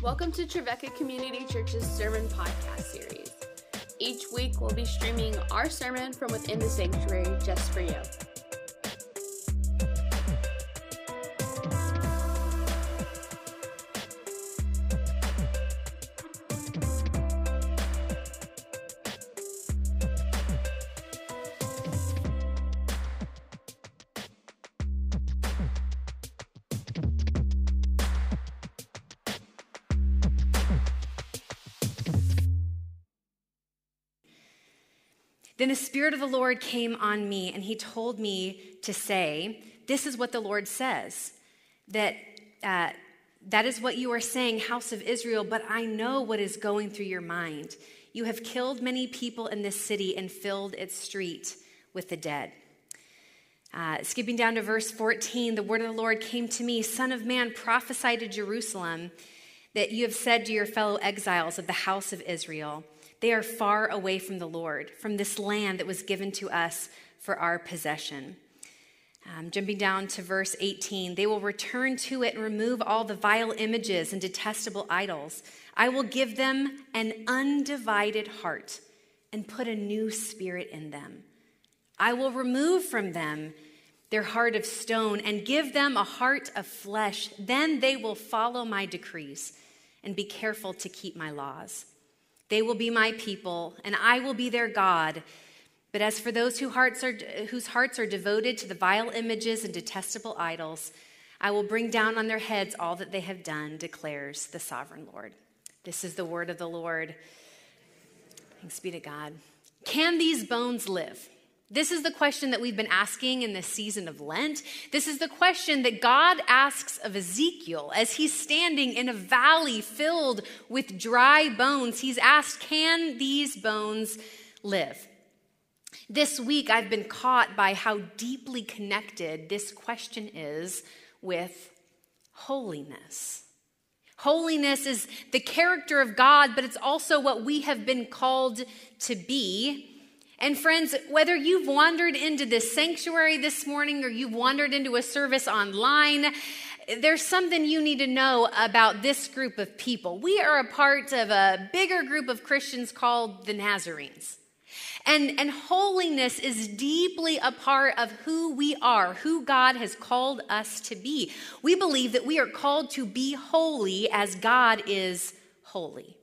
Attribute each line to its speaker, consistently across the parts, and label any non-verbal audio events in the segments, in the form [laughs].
Speaker 1: Welcome to Trevecca Community Church's Sermon Podcast Series. Each week, we'll be streaming our sermon from within the sanctuary just for you.
Speaker 2: Then the Spirit of the Lord came on me, and he told me to say, This is what the Lord says, that uh, that is what you are saying, house of Israel, but I know what is going through your mind. You have killed many people in this city and filled its street with the dead. Uh, skipping down to verse 14, the word of the Lord came to me Son of man, prophesy to Jerusalem that you have said to your fellow exiles of the house of Israel. They are far away from the Lord, from this land that was given to us for our possession. Um, jumping down to verse 18, they will return to it and remove all the vile images and detestable idols. I will give them an undivided heart and put a new spirit in them. I will remove from them their heart of stone and give them a heart of flesh. Then they will follow my decrees and be careful to keep my laws. They will be my people, and I will be their God. But as for those whose hearts are, whose hearts are devoted to the vile images and detestable idols, I will bring down on their heads all that they have done, declares the sovereign Lord. This is the word of the Lord. Thanks be to God. Can these bones live? This is the question that we've been asking in this season of Lent. This is the question that God asks of Ezekiel as he's standing in a valley filled with dry bones. He's asked, Can these bones live? This week, I've been caught by how deeply connected this question is with holiness. Holiness is the character of God, but it's also what we have been called to be. And friends, whether you've wandered into this sanctuary this morning or you've wandered into a service online, there's something you need to know about this group of people. We are a part of a bigger group of Christians called the Nazarenes. And, and holiness is deeply a part of who we are, who God has called us to be. We believe that we are called to be holy as God is holy.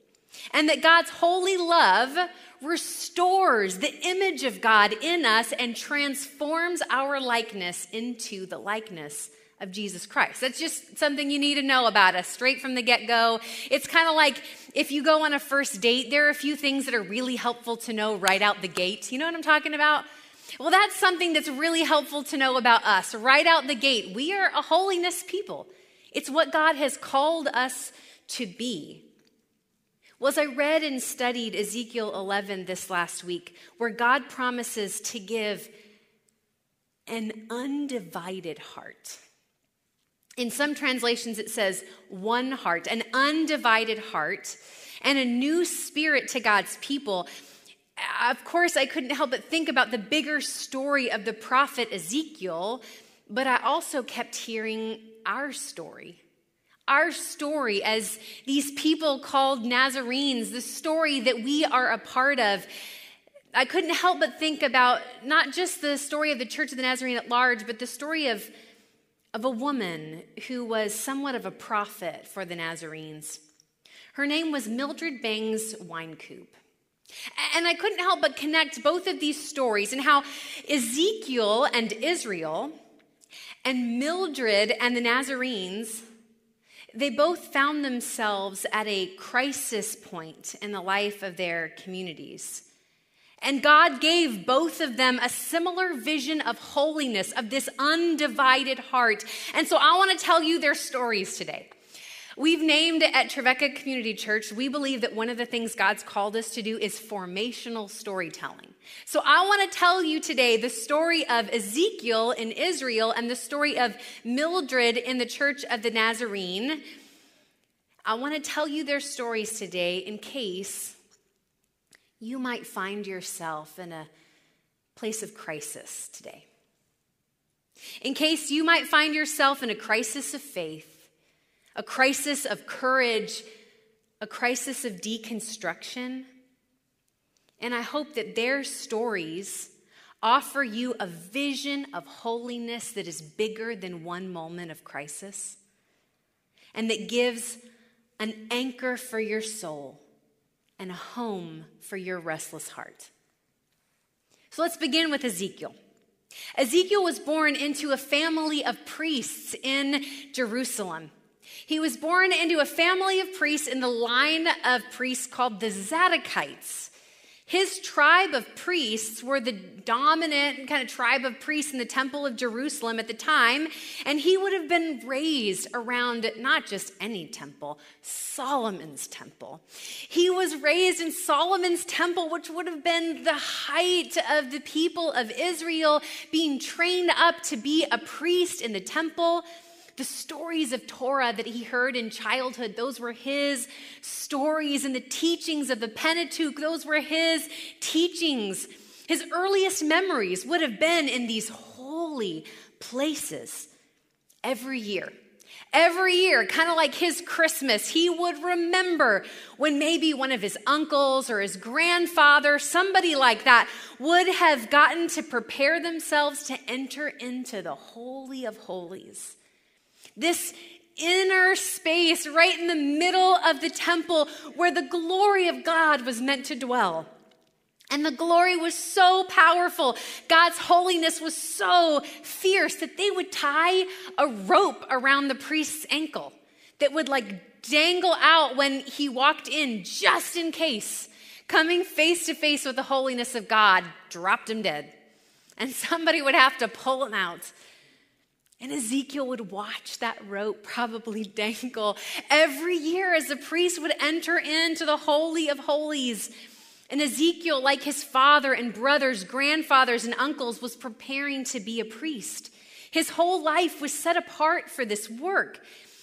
Speaker 2: And that God's holy love restores the image of God in us and transforms our likeness into the likeness of Jesus Christ. That's just something you need to know about us straight from the get go. It's kind of like if you go on a first date, there are a few things that are really helpful to know right out the gate. You know what I'm talking about? Well, that's something that's really helpful to know about us right out the gate. We are a holiness people, it's what God has called us to be. Well, as I read and studied Ezekiel 11 this last week, where God promises to give an undivided heart. In some translations, it says one heart, an undivided heart, and a new spirit to God's people. Of course, I couldn't help but think about the bigger story of the prophet Ezekiel, but I also kept hearing our story our story as these people called Nazarenes, the story that we are a part of. I couldn't help but think about not just the story of the Church of the Nazarene at large, but the story of, of a woman who was somewhat of a prophet for the Nazarenes. Her name was Mildred Bangs Wynkoop. And I couldn't help but connect both of these stories and how Ezekiel and Israel and Mildred and the Nazarenes they both found themselves at a crisis point in the life of their communities. And God gave both of them a similar vision of holiness, of this undivided heart. And so I want to tell you their stories today. We've named at Trevecca Community Church, we believe that one of the things God's called us to do is formational storytelling. So I want to tell you today the story of Ezekiel in Israel and the story of Mildred in the Church of the Nazarene. I want to tell you their stories today in case you might find yourself in a place of crisis today. In case you might find yourself in a crisis of faith a crisis of courage, a crisis of deconstruction. And I hope that their stories offer you a vision of holiness that is bigger than one moment of crisis and that gives an anchor for your soul and a home for your restless heart. So let's begin with Ezekiel. Ezekiel was born into a family of priests in Jerusalem. He was born into a family of priests in the line of priests called the Zadokites. His tribe of priests were the dominant kind of tribe of priests in the Temple of Jerusalem at the time, and he would have been raised around not just any temple, Solomon's temple. He was raised in Solomon's temple, which would have been the height of the people of Israel, being trained up to be a priest in the temple. The stories of Torah that he heard in childhood, those were his stories, and the teachings of the Pentateuch, those were his teachings. His earliest memories would have been in these holy places every year. Every year, kind of like his Christmas, he would remember when maybe one of his uncles or his grandfather, somebody like that, would have gotten to prepare themselves to enter into the Holy of Holies. This inner space right in the middle of the temple where the glory of God was meant to dwell. And the glory was so powerful. God's holiness was so fierce that they would tie a rope around the priest's ankle that would like dangle out when he walked in, just in case, coming face to face with the holiness of God, dropped him dead. And somebody would have to pull him out and Ezekiel would watch that rope probably [laughs] dangle every year as the priest would enter into the Holy of Holies. And Ezekiel, like his father and brothers, grandfathers, and uncles, was preparing to be a priest. His whole life was set apart for this work.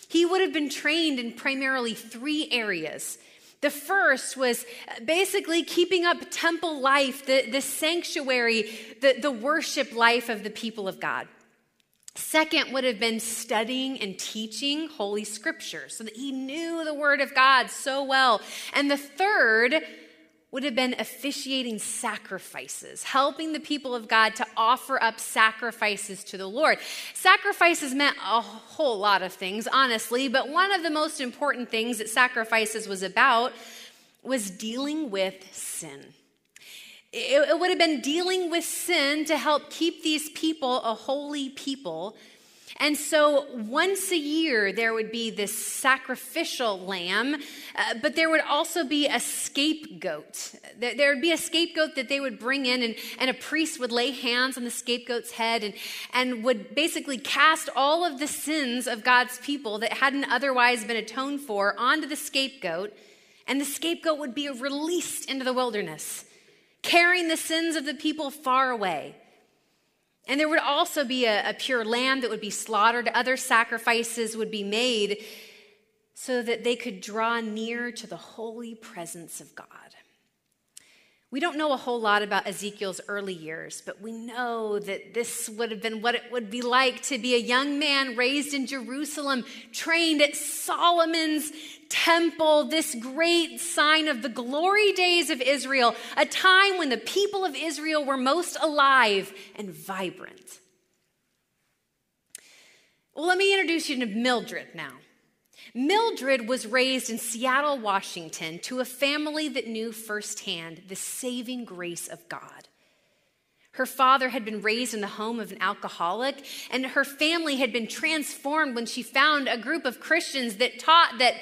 Speaker 2: He would have been trained in primarily three areas. The first was basically keeping up temple life, the, the sanctuary, the, the worship life of the people of God. Second would have been studying and teaching Holy Scripture so that he knew the Word of God so well. And the third would have been officiating sacrifices, helping the people of God to offer up sacrifices to the Lord. Sacrifices meant a whole lot of things, honestly, but one of the most important things that sacrifices was about was dealing with sin. It, it would have been dealing with sin to help keep these people a holy people. And so once a year, there would be this sacrificial lamb, uh, but there would also be a scapegoat. There would be a scapegoat that they would bring in, and, and a priest would lay hands on the scapegoat's head and, and would basically cast all of the sins of God's people that hadn't otherwise been atoned for onto the scapegoat, and the scapegoat would be released into the wilderness carrying the sins of the people far away. And there would also be a, a, pure lamb that would be slaughtered. Other sacrifices would be made so that they could draw near to the holy presence of God. We don't know a whole lot about Ezekiel's early years, but we know that this would have been what it would be like to be a young man raised in Jerusalem, trained at Solomon's temple, this great sign of the glory days of Israel, a time when the people of Israel were most alive and vibrant. Well, let me introduce you to Mildred now. Mildred was raised in Seattle, Washington, to a family that knew firsthand the saving grace of God. Her father had been raised in the home of an alcoholic, and her family had been transformed when she found a group of Christians that taught that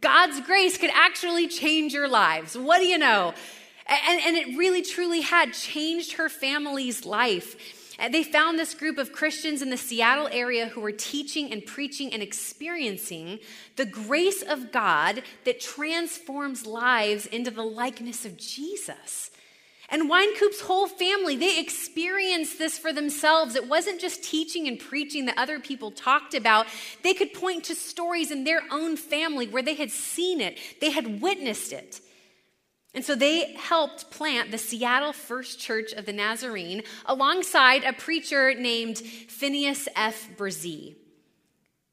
Speaker 2: God's grace could actually change your lives. What do you know? And, and it really, truly had changed her family's life. Uh, they found this group of Christians in the Seattle area who were teaching and preaching and experiencing the grace of God that transforms lives into the likeness of Jesus. And Wynkoop's whole family, they experienced this for themselves. It wasn't just teaching and preaching that other people talked about. They could point to stories in their own family where they had seen it, they had witnessed it. And so they helped plant the Seattle First Church of the Nazarene alongside a preacher named Phineas F. Bresee.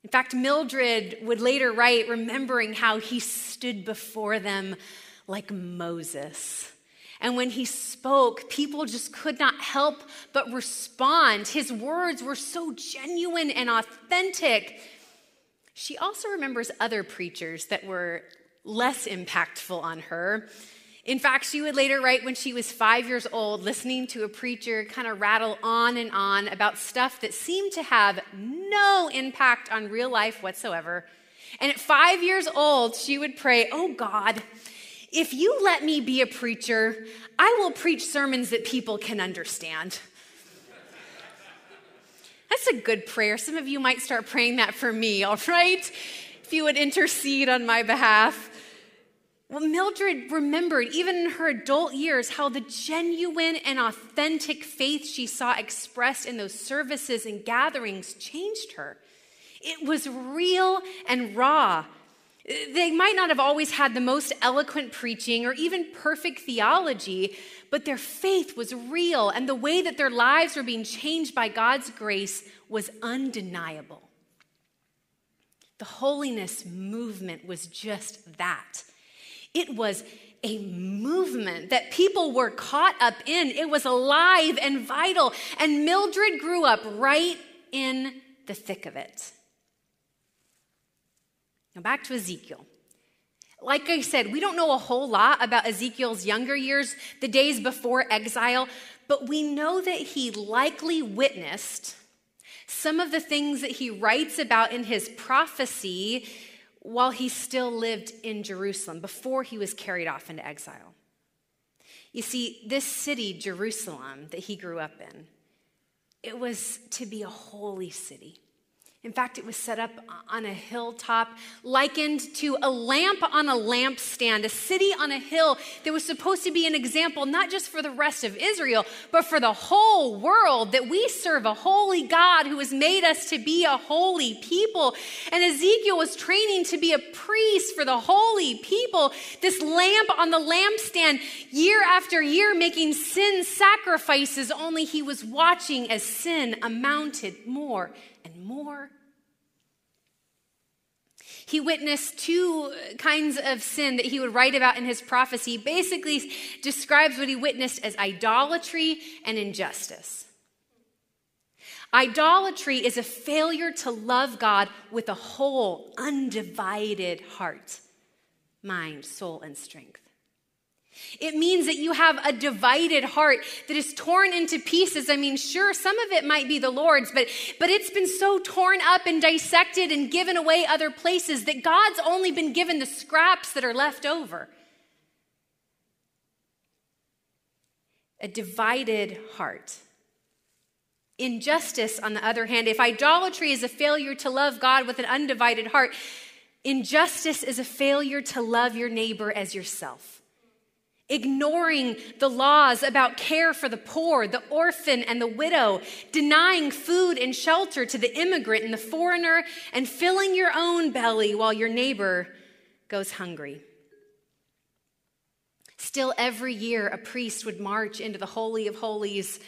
Speaker 2: In fact, Mildred would later write, remembering how he stood before them like Moses. And when he spoke, people just could not help but respond. His words were so genuine and authentic. She also remembers other preachers that were less impactful on her. In fact, she would later write when she was five years old, listening to a preacher kind of rattle on and on about stuff that seemed to have no impact on real life whatsoever. And at five years old, she would pray, Oh God, if you let me be a preacher, I will preach sermons that people can understand. That's a good prayer. Some of you might start praying that for me, all right? If you would intercede on my behalf. Well, Mildred remembered, even in her adult years, how the genuine and authentic faith she saw expressed in those services and gatherings changed her. It was real and raw. They might not have always had the most eloquent preaching or even perfect theology, but their faith was real, and the way that their lives were being changed by God's grace was undeniable. The holiness movement was just that. It was a movement that people were caught up in. It was alive and vital. And Mildred grew up right in the thick of it. Now, back to Ezekiel. Like I said, we don't know a whole lot about Ezekiel's younger years, the days before exile, but we know that he likely witnessed some of the things that he writes about in his prophecy while he still lived in Jerusalem, before he was carried off into exile. You see, this city, Jerusalem, that he grew up in, it was to be a holy city. In fact, it was set up on a hilltop, likened to a lamp on a lampstand, a city on a hill that was supposed to be an example not just for the rest of Israel, but for the whole world that we serve a holy God who has made us to be a holy people. And Ezekiel was training to be a priest for the holy people. This lamp on the lampstand, year after year, making sin sacrifices, only he was watching as sin amounted more and more. He witnessed two kinds of sin that he would write about in his prophecy. Basically, describes what he witnessed as idolatry and injustice. Idolatry is a failure to love God with a whole, undivided heart, mind, soul, and strength. It means that you have a divided heart that is torn into pieces. I mean, sure, some of it might be the Lord's, but, but it's been so torn up and dissected and given away other places that God's only been given the scraps that are left over. A divided heart. Injustice, on the other hand, if idolatry is a failure to love God with an undivided heart, injustice is a failure to love your neighbor as yourself ignoring the laws about care for the poor, the orphan, and the widow, denying food and shelter to the immigrant and the foreigner, and filling your own belly while your neighbor goes hungry. Still, every year, a priest would march into the Holy of Holies,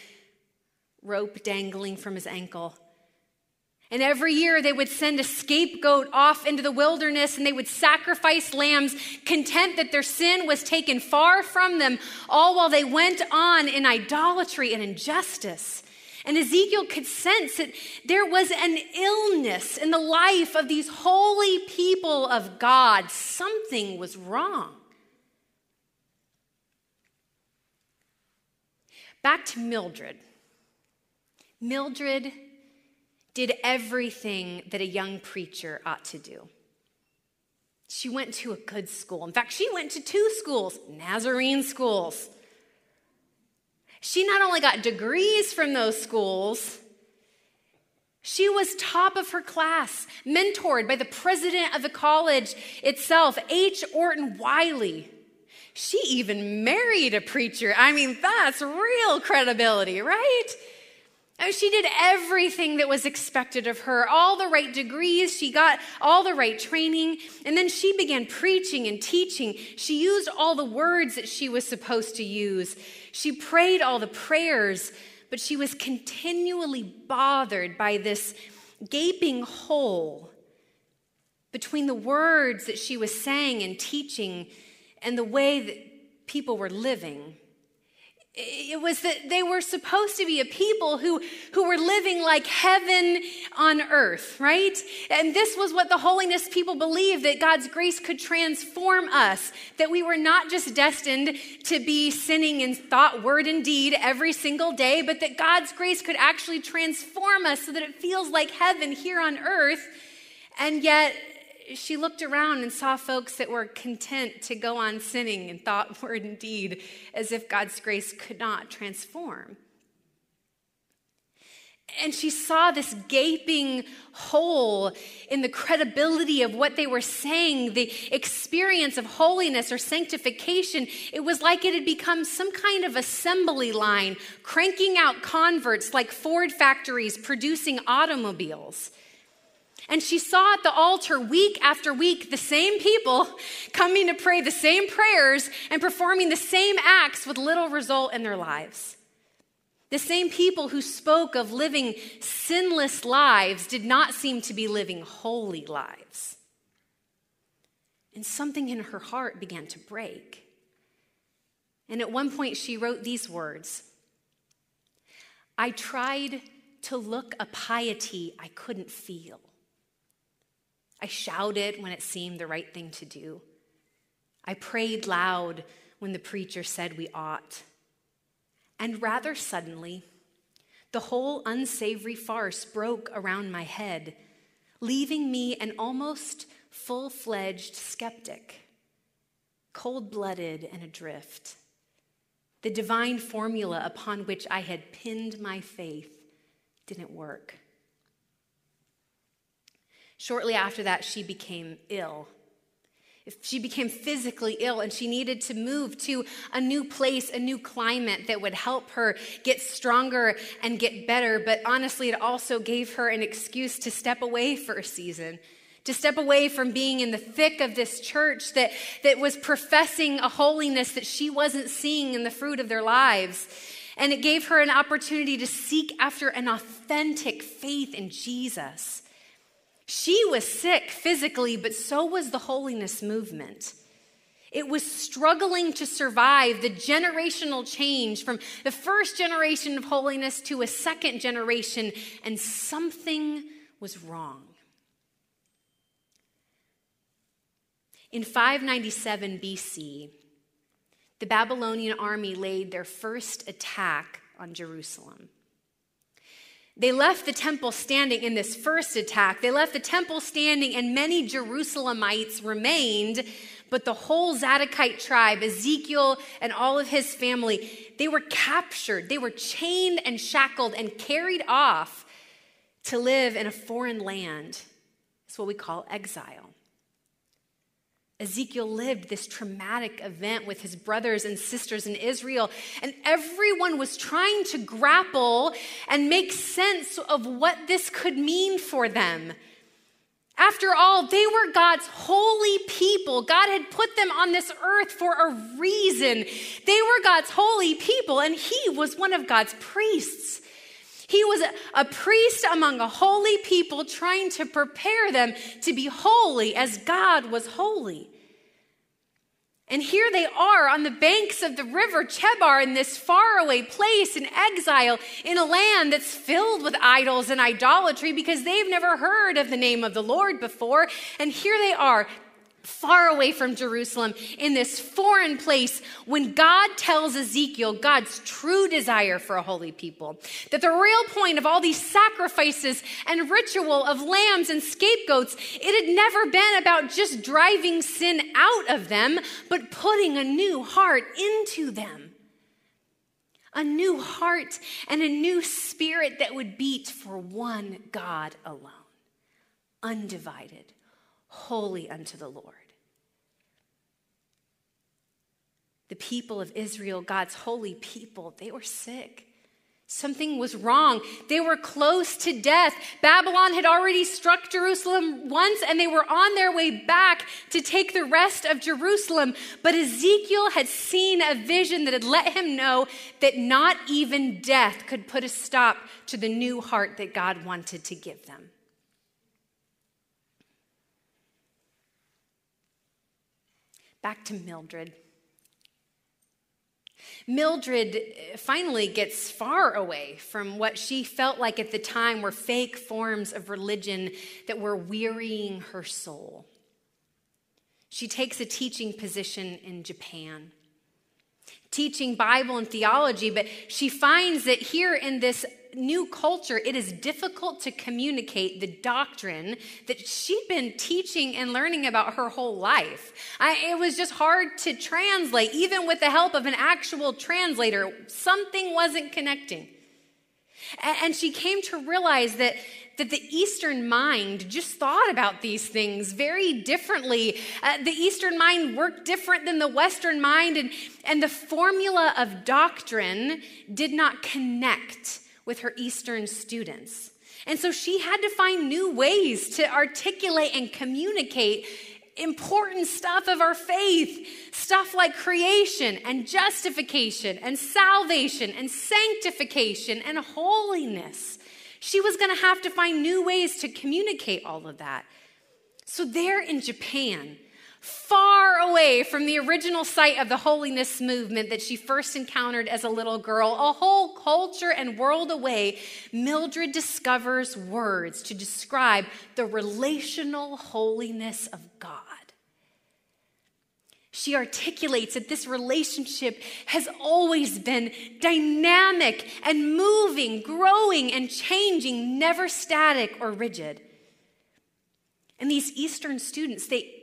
Speaker 2: rope dangling from his ankle and every year they would send a scapegoat off into the wilderness and they would sacrifice lambs, content that their sin was taken far from them, all while they went on in idolatry and injustice. And Ezekiel could sense that there was an illness in the life of these holy people of God. Something was wrong. Back to Mildred. Mildred did everything that a young preacher ought to do. She went to a good school. In fact, she went to two schools, Nazarene schools. She not only got degrees from those schools, she was top of her class, mentored by the president of the college itself, H. Orton Wiley. She even married a preacher. I mean, that's real credibility, right? Oh, she did everything that was expected of her, all the right degrees, she got all the right training, and then she began preaching and teaching. She used all the words that she was supposed to use. She prayed all the prayers, but she was continually bothered by this gaping hole between the words that she was saying and teaching and the way that people were living. It was that they were supposed to be a people who, who were living like heaven on earth, right? And this was what the holiness people believed that God's grace could transform us, that we were not just destined to be sinning in thought, word, and deed every single day, but that God's grace could actually transform us so that it feels like heaven here on earth. And yet, she looked around and saw folks that were content to go on sinning in thought, [laughs] word, and deed as if God's grace could not transform. And she saw this gaping hole in the credibility of what they were saying, the experience of holiness or sanctification. It was like it had become some kind of assembly line, cranking out converts like Ford factories producing automobiles. And she saw at the altar week after week the same people coming to pray the same prayers and performing the same acts with little result in their lives. The same people who spoke of living sinless lives did not seem to be living holy lives. And something in her heart began to break. And at one point, she wrote these words I tried to look a piety I couldn't feel. I shouted when it seemed the right thing to do. I prayed loud when the preacher said we ought. And rather suddenly, the whole unsavory farce broke around my head, leaving me an almost full fledged skeptic, cold blooded and adrift. The divine formula upon which I had pinned my faith didn't work. Shortly after that, she became ill. She became physically ill and she needed to move to a new place, a new climate that would help her get stronger and get better. But honestly, it also gave her an excuse to step away for a season to step away from being in the thick of this church that, that was professing a holiness that she wasn't seeing in the fruit of their lives. And it gave her an opportunity to seek after an authentic faith in Jesus. She was sick physically, but so was the holiness movement. It was struggling to survive the generational change from the first generation of holiness to a second generation, and something was wrong. In 597 BC, the Babylonian army laid their first attack on Jerusalem. They left the temple standing in this first attack. They left the temple standing, and many Jerusalemites remained. But the whole Zadokite tribe, Ezekiel and all of his family, they were captured. They were chained and shackled and carried off to live in a foreign land. It's what we call exile. Ezekiel lived this traumatic event with his brothers and sisters in Israel, and everyone was trying to grapple and make sense of what this could mean for them. After all, they were God's holy people. God had put them on this earth for a reason. They were God's holy people, and He was one of God's priests. He was a, priest among a holy people trying to prepare them to be holy as God was holy. And here they are on the banks of the river Chebar in this faraway place in exile in a land that's filled with idols and idolatry because they've never heard of the name of the Lord before. And here they are far away from Jerusalem in this foreign place when God tells Ezekiel God's true desire for a holy people. That the real point of all these sacrifices and ritual of lambs and scapegoats, it had never been about just driving sin out of them, but putting a new heart into them. A new heart and a new spirit that would beat for one God alone, undivided holy unto the Lord. The people of Israel, God's holy people, they were sick. Something was wrong. They were close to death. Babylon had already struck Jerusalem once and they were on their way back to take the rest of Jerusalem. But Ezekiel had seen a vision that had let him know that not even death could put a stop to the new heart that God wanted to give them. Back to Mildred. Mildred uh, finally gets far away from what she felt like at the time were fake forms of religion that were wearying her soul. She takes a teaching position in Japan, teaching Bible and theology, but she finds that here in this new culture, it is difficult to communicate the doctrine that she'd been teaching and learning about her whole life. I, it was just hard to translate, even with the help of an actual translator. Something wasn't connecting. And, and she came to realize that that the Eastern mind just thought about these things very differently. Uh, the Eastern mind worked different than the Western mind, and, and the formula of doctrine did not connect with her Eastern students. And so she had to find new ways to articulate and communicate important stuff of our faith, stuff like creation and justification and salvation and sanctification and holiness. She was going to have to find new ways to communicate all of that. So, there in Japan, far away from the original site of the holiness movement that she first encountered as a little girl, a whole culture and world away, Mildred discovers words to describe the relational holiness of God. She articulates that this relationship has always been dynamic and moving, growing and changing, never static or rigid. And these Eastern students, they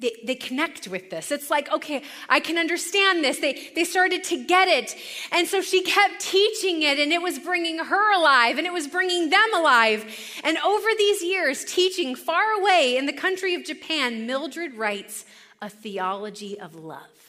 Speaker 2: they, they connect with this. It's like, okay, I can understand this. They, they started to get it. And so she kept teaching it, and it was bringing her alive, and it was bringing them alive. And over these years, teaching far away in the country of Japan, Mildred writes a theology of love.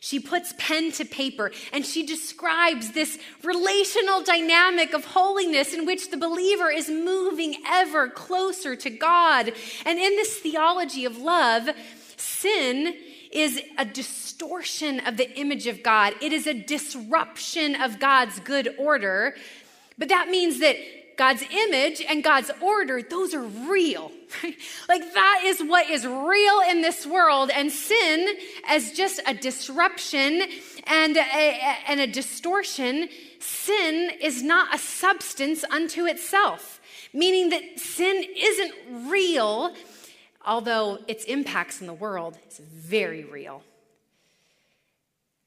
Speaker 2: She puts pen to paper and she describes this relational dynamic of holiness in which the believer is moving ever closer to God. And in this theology of love, sin is a distortion of the image of God, it is a disruption of God's good order. But that means that God's image and God's order, those are real. [laughs] like that is what is real in this world. And sin, as just a disruption and a, and a distortion, sin is not a substance unto itself, meaning that sin isn't real, although its impacts in the world is very real.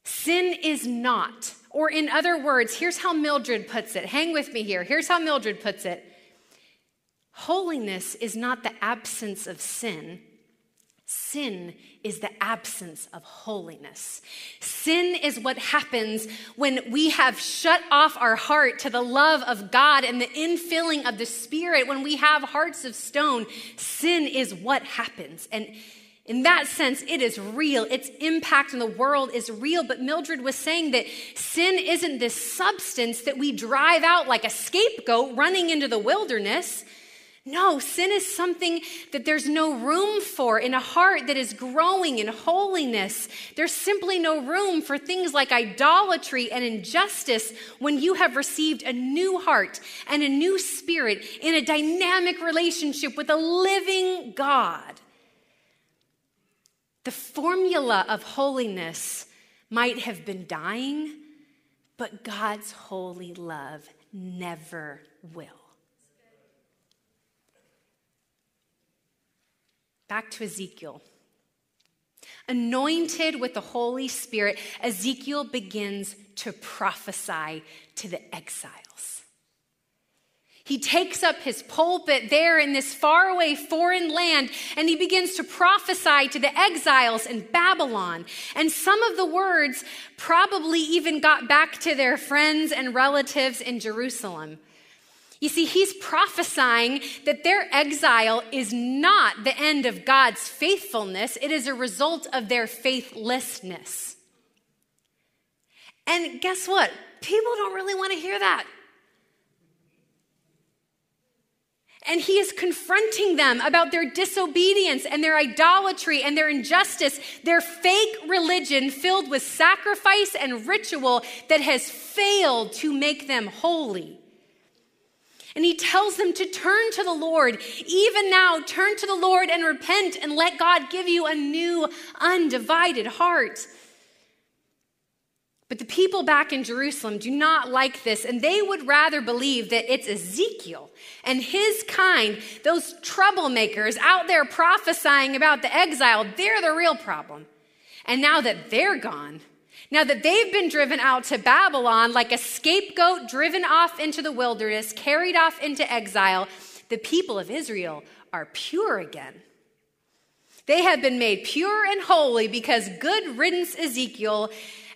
Speaker 2: Sin is not or, in other words, here's how Mildred puts it. Hang with me here. Here's how Mildred puts it Holiness is not the absence of sin, sin is the absence of holiness. Sin is what happens when we have shut off our heart to the love of God and the infilling of the Spirit. When we have hearts of stone, sin is what happens. And in that sense, it is real. Its impact in the world is real. But Mildred was saying that sin isn't this substance that we drive out like a scapegoat running into the wilderness. No, sin is something that there's no room for in a heart that is growing in holiness. There's simply no room for things like idolatry and injustice when you have received a new heart and a new spirit in a dynamic relationship with a living God. The formula of holiness might have been dying, but God's holy love never will. Back to Ezekiel. Anointed with the Holy Spirit, Ezekiel begins to prophesy to the exiles. He takes up his pulpit there in this faraway foreign land and he begins to prophesy to the exiles in Babylon. And some of the words probably even got back to their friends and relatives in Jerusalem. You see, he's prophesying that their exile is not the end of God's faithfulness, it is a result of their faithlessness. And guess what? People don't really want to hear that. And he is confronting them about their disobedience and their idolatry and their injustice, their fake religion filled with sacrifice and ritual that has failed to make them holy. And he tells them to turn to the Lord. Even now, turn to the Lord and repent and let God give you a new, undivided heart. But the people back in Jerusalem do not like this, and they would rather believe that it's Ezekiel and his kind, those troublemakers out there prophesying about the exile, they're the real problem. And now that they're gone, now that they've been driven out to Babylon like a scapegoat driven off into the wilderness, carried off into exile, the people of Israel are pure again. They have been made pure and holy because good riddance Ezekiel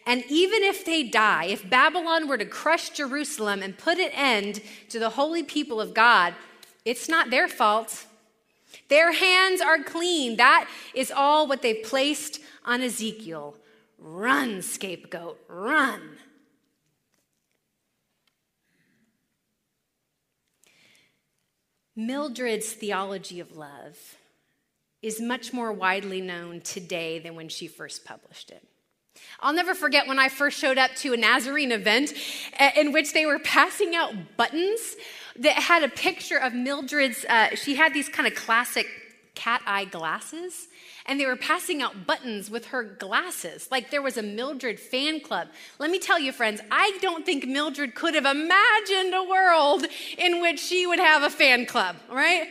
Speaker 2: and even if they die, if Babylon were to crush Jerusalem and put an end to the holy people of God, it's not their fault. Their hands are clean. That is all what they've placed on Ezekiel. Run, scapegoat, run. Mildred's theology of love is much more widely known today than when she first published it. I'll never forget when I first showed up to a Nazarene event uh, in which they were passing out buttons that had a picture of Mildred's. Uh, she had these kind of classic cat eye glasses, and they were passing out buttons with her glasses. Like there was a Mildred fan club. Let me tell you, friends, I don't think Mildred could have imagined a world in which she would have a fan club, right?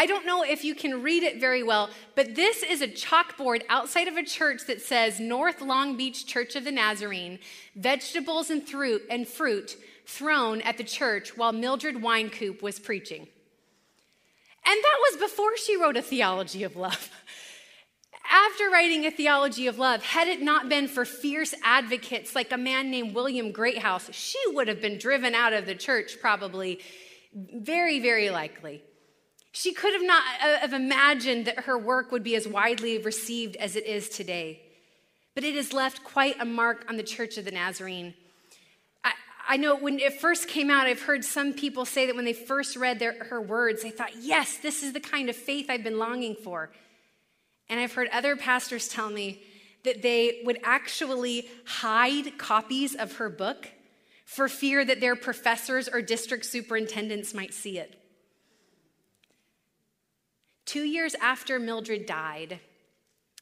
Speaker 2: I don't know if you can read it very well, but this is a chalkboard outside of a church that says North Long Beach Church of the Nazarene, vegetables and fruit and fruit thrown at the church while Mildred Wynkoop was preaching. And that was before she wrote a theology of love. After writing a theology of love, had it not been for fierce advocates like a man named William Greathouse, she would have been driven out of the church, probably, very, very likely. She could have not uh, have imagined that her work would be as widely received as it is today. But it has left quite a mark on the Church of the Nazarene. I, I know when it first came out, I've heard some people say that when they first read their, her words, they thought, yes, this is the kind of faith I've been longing for. And I've heard other pastors tell me that they would actually hide copies of her book for fear that their professors or district superintendents might see it. Two years after Mildred died,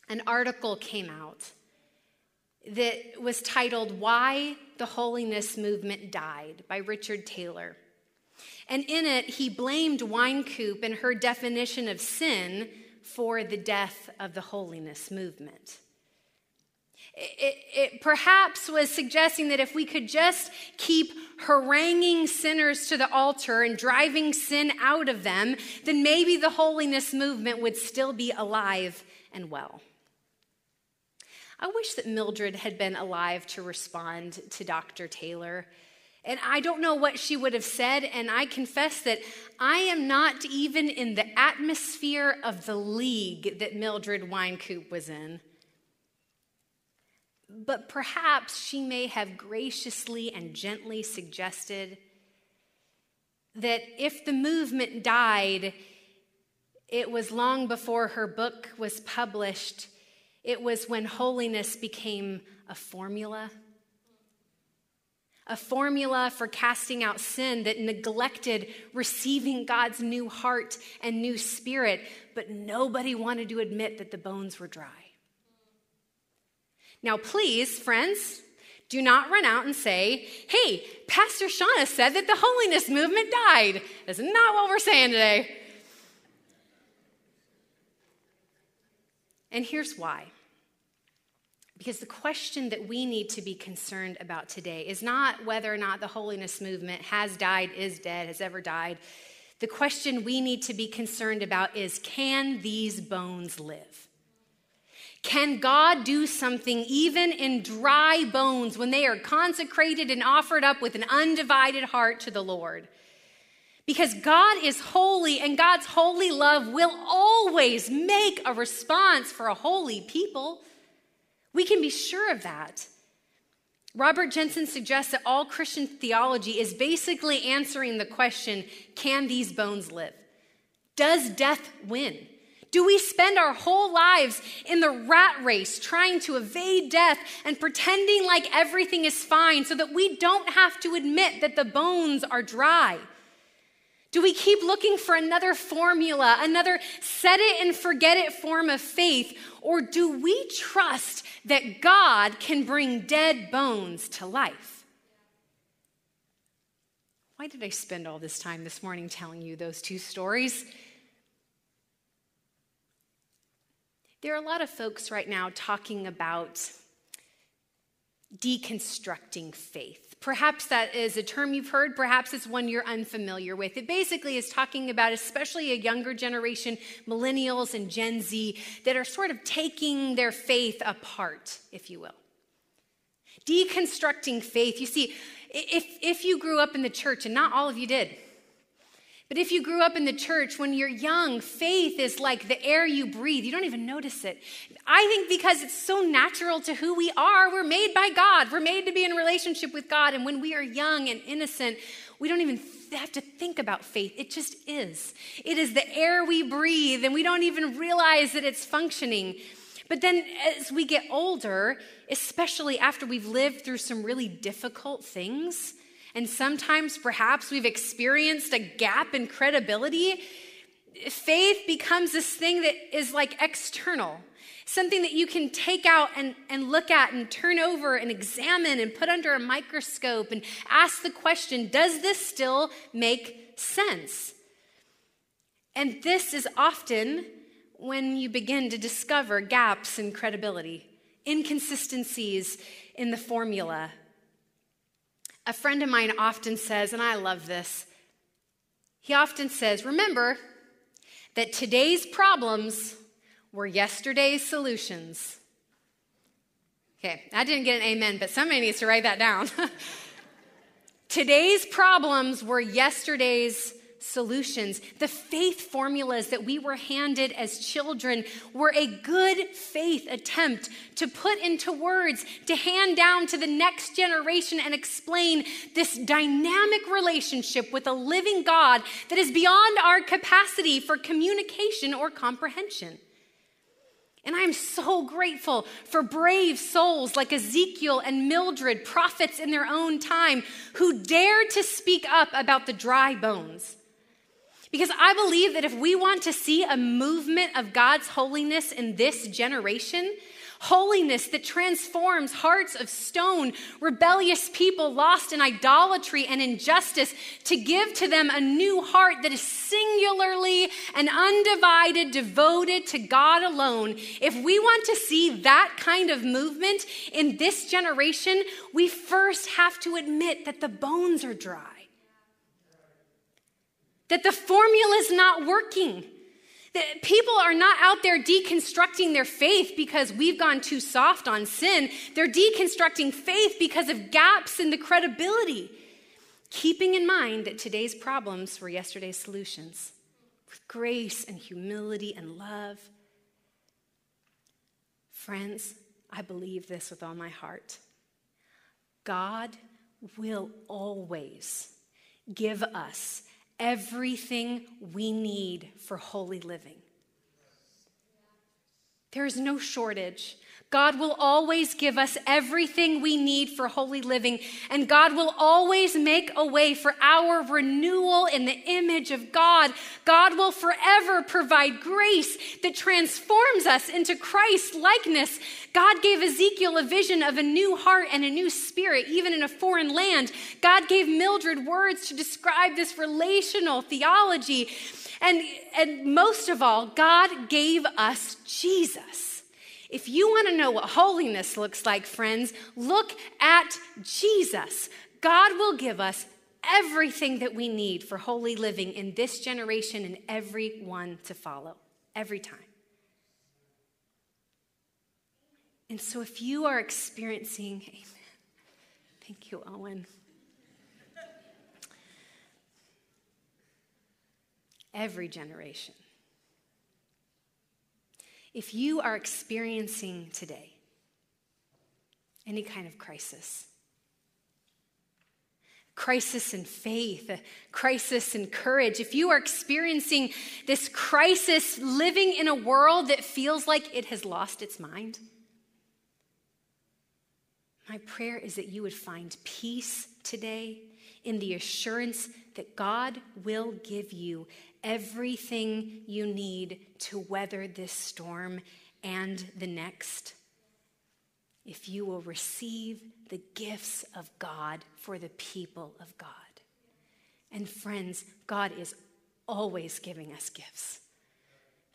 Speaker 2: an article came out that was titled Why the Holiness Movement Died by Richard Taylor. And in it, he blamed Wynkoop and her definition of sin for the death of the holiness movement. It, it, perhaps was suggesting that if we could just keep haranguing sinners to the altar and driving sin out of them, then maybe the holiness movement would still be alive and well. I wish that Mildred had been alive to respond to Dr. Taylor. And I don't know what she would have said, and I confess that I am not even in the atmosphere of the league that Mildred Wynkoop was in. But perhaps she may have graciously and gently suggested that if the movement died, it was long before her book was published. It was when holiness became a formula. A formula for casting out sin that neglected receiving God's new heart and new spirit, but nobody wanted to admit that the bones were dry. Now, please, friends, do not run out and say, hey, Pastor Shauna said that the holiness movement died. That's not what we're saying today. And here's why. Because the question that we need to be concerned about today is not whether or not the holiness movement has died, is dead, has ever died. The question we need to be concerned about is can these bones live? Can God do something even in dry bones when they are consecrated and offered up with an undivided heart to the Lord? Because God is holy and God's holy love will always make a response for a holy people. We can be sure of that. Robert Jenson suggests that all Christian theology is basically answering the question can these bones live? Does death win? Do we spend our whole lives in the rat race trying to evade death and pretending like everything is fine so that we don't have to admit that the bones are dry? Do we keep looking for another formula, another set it and forget it form of faith? Or do we trust that God can bring dead bones to life? Why did I spend all this time this morning telling you those two stories? There are a lot of folks right now talking about deconstructing faith. Perhaps that is a term you've heard, perhaps it's one you're unfamiliar with. It basically is talking about, especially a younger generation, millennials and Gen Z, that are sort of taking their faith apart, if you will. Deconstructing faith. You see, if, if you grew up in the church, and not all of you did, but if you grew up in the church, when you're young, faith is like the air you breathe. You don't even notice it. I think because it's so natural to who we are, we're made by God. We're made to be in relationship with God. And when we are young and innocent, we don't even have to think about faith. It just is. It is the air we breathe, and we don't even realize that it's functioning. But then as we get older, especially after we've lived through some really difficult things, and sometimes perhaps we've experienced a gap in credibility, faith becomes this thing that is like external, something that you can take out and, and look at and turn over and examine and put under a microscope and ask the question Does this still make sense? And this is often when you begin to discover gaps in credibility, inconsistencies in the formula a friend of mine often says, and I love this, he often says, Remember that today's problems were yesterday's solutions. Okay, I didn't get an amen, but somebody needs to write that down. [laughs] today's problems were yesterday's solutions. The faith formulas that we were handed as children were a good faith attempt to put into words, to hand down to the next generation and explain this dynamic relationship with a living God that is beyond our capacity for communication or comprehension. And I am so grateful for brave souls like Ezekiel and Mildred, prophets in their own time, who dared to speak up about the dry bones. Because I believe that if we want to see a movement of God's holiness in this generation, holiness that transforms hearts of stone, rebellious people lost in idolatry and injustice, to give to them a new heart that is singularly and undivided, devoted to God alone. If we want to see that kind of movement in this generation, we first have to admit that the bones are dry that the formula is not working. That people are not out there deconstructing their faith because we've gone too soft on sin. They're deconstructing faith because of gaps in the credibility. Keeping in mind that today's problems were yesterday's solutions with grace and humility and love. Friends, I believe this with all my heart. God will always give us everything we need for holy living. There is no shortage. God will always give us everything we need for holy living, and God will always make a way for our renewal in the image of God. God will forever provide grace that transforms us into Christ likeness. God gave Ezekiel a vision of a new heart and a new spirit, even in a foreign land. God gave Mildred words to describe this relational theology. And, and most of all, God gave us Jesus. If you want to know what holiness looks like, friends, look at Jesus. God will give us everything that we need for holy living in this generation and every one to follow, every time. And so if you are experiencing, amen. Thank you, Owen. Every generation if you are experiencing today any kind of crisis, crisis in faith, a crisis in courage, if you are experiencing this crisis living in a world that feels like it has lost its mind, my prayer is that you would find peace today in the assurance that God will give you everything you need to weather this storm and the next. If you will receive the gifts of God for the people of God. And friends, God is always giving us gifts.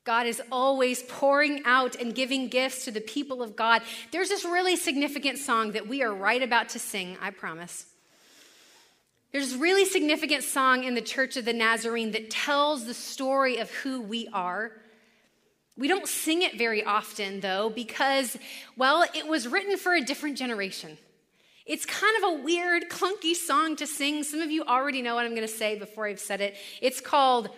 Speaker 2: God is always pouring out and giving gifts to the people of God. There's this really significant song that we are right about to sing, I promise. There's this really significant song in the Church of the Nazarene that tells the story of who we are. We don't sing it very often, though, because, well, it was written for a different generation. It's kind of a weird, clunky song to sing. Some of you already know what I'm going to say before I've said it. It's called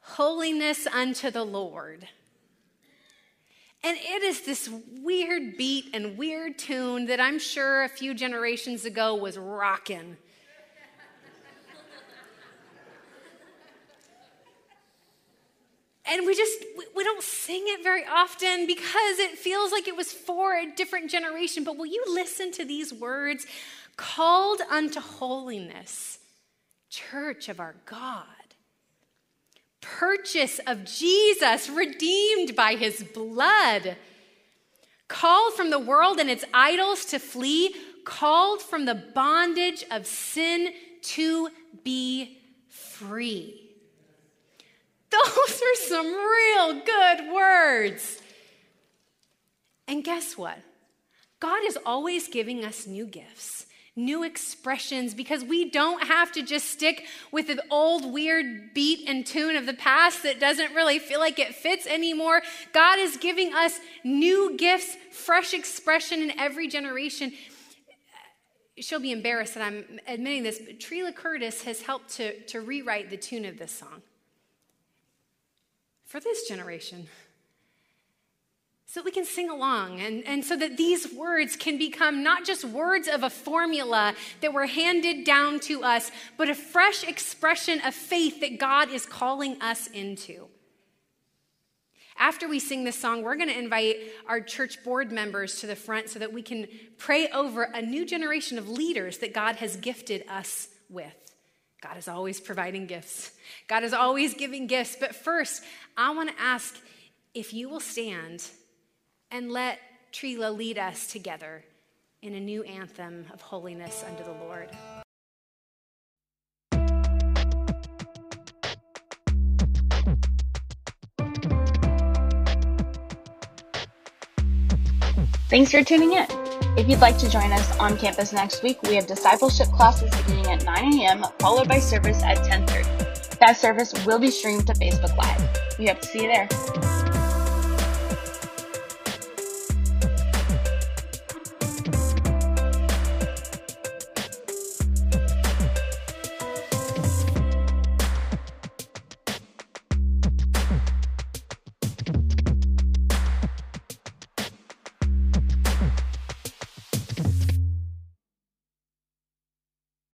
Speaker 2: Holiness unto the Lord. And it is this weird beat and weird tune that I'm sure a few generations ago was rocking. And we just we don't sing it very often because it feels like it was for a different generation. But will you listen to these words? Called unto holiness church of our god. Purchase of Jesus, redeemed by his blood, called from the world and its idols to flee, called from the bondage of sin to be free. Those are some real good words. And guess what? God is always giving us new gifts new expressions because we don't have to just stick with the old weird beat and tune of the past that doesn't really feel like it fits anymore. God is giving us new gifts, fresh expression in every generation. She'll be embarrassed that I'm admitting this, but Trila Curtis has helped to, to rewrite the tune of this song for this generation so that we can sing along and, and so that these words can become not just words of a formula that were handed down to us, but a fresh expression of faith that God is calling us into. After we sing this song, we're going to invite our church board members to the front so that we can pray over a new generation of leaders that God has gifted us with. God is always providing gifts, God is always giving gifts. But first, I want to ask if you will stand and let Trila lead us together in a new anthem of holiness unto the Lord.
Speaker 3: Thanks for tuning in. If you'd like to join us on campus next week, we have discipleship classes beginning at 9 a.m., followed by service at 10:30. That service will be streamed to Facebook Live. We hope to see you there.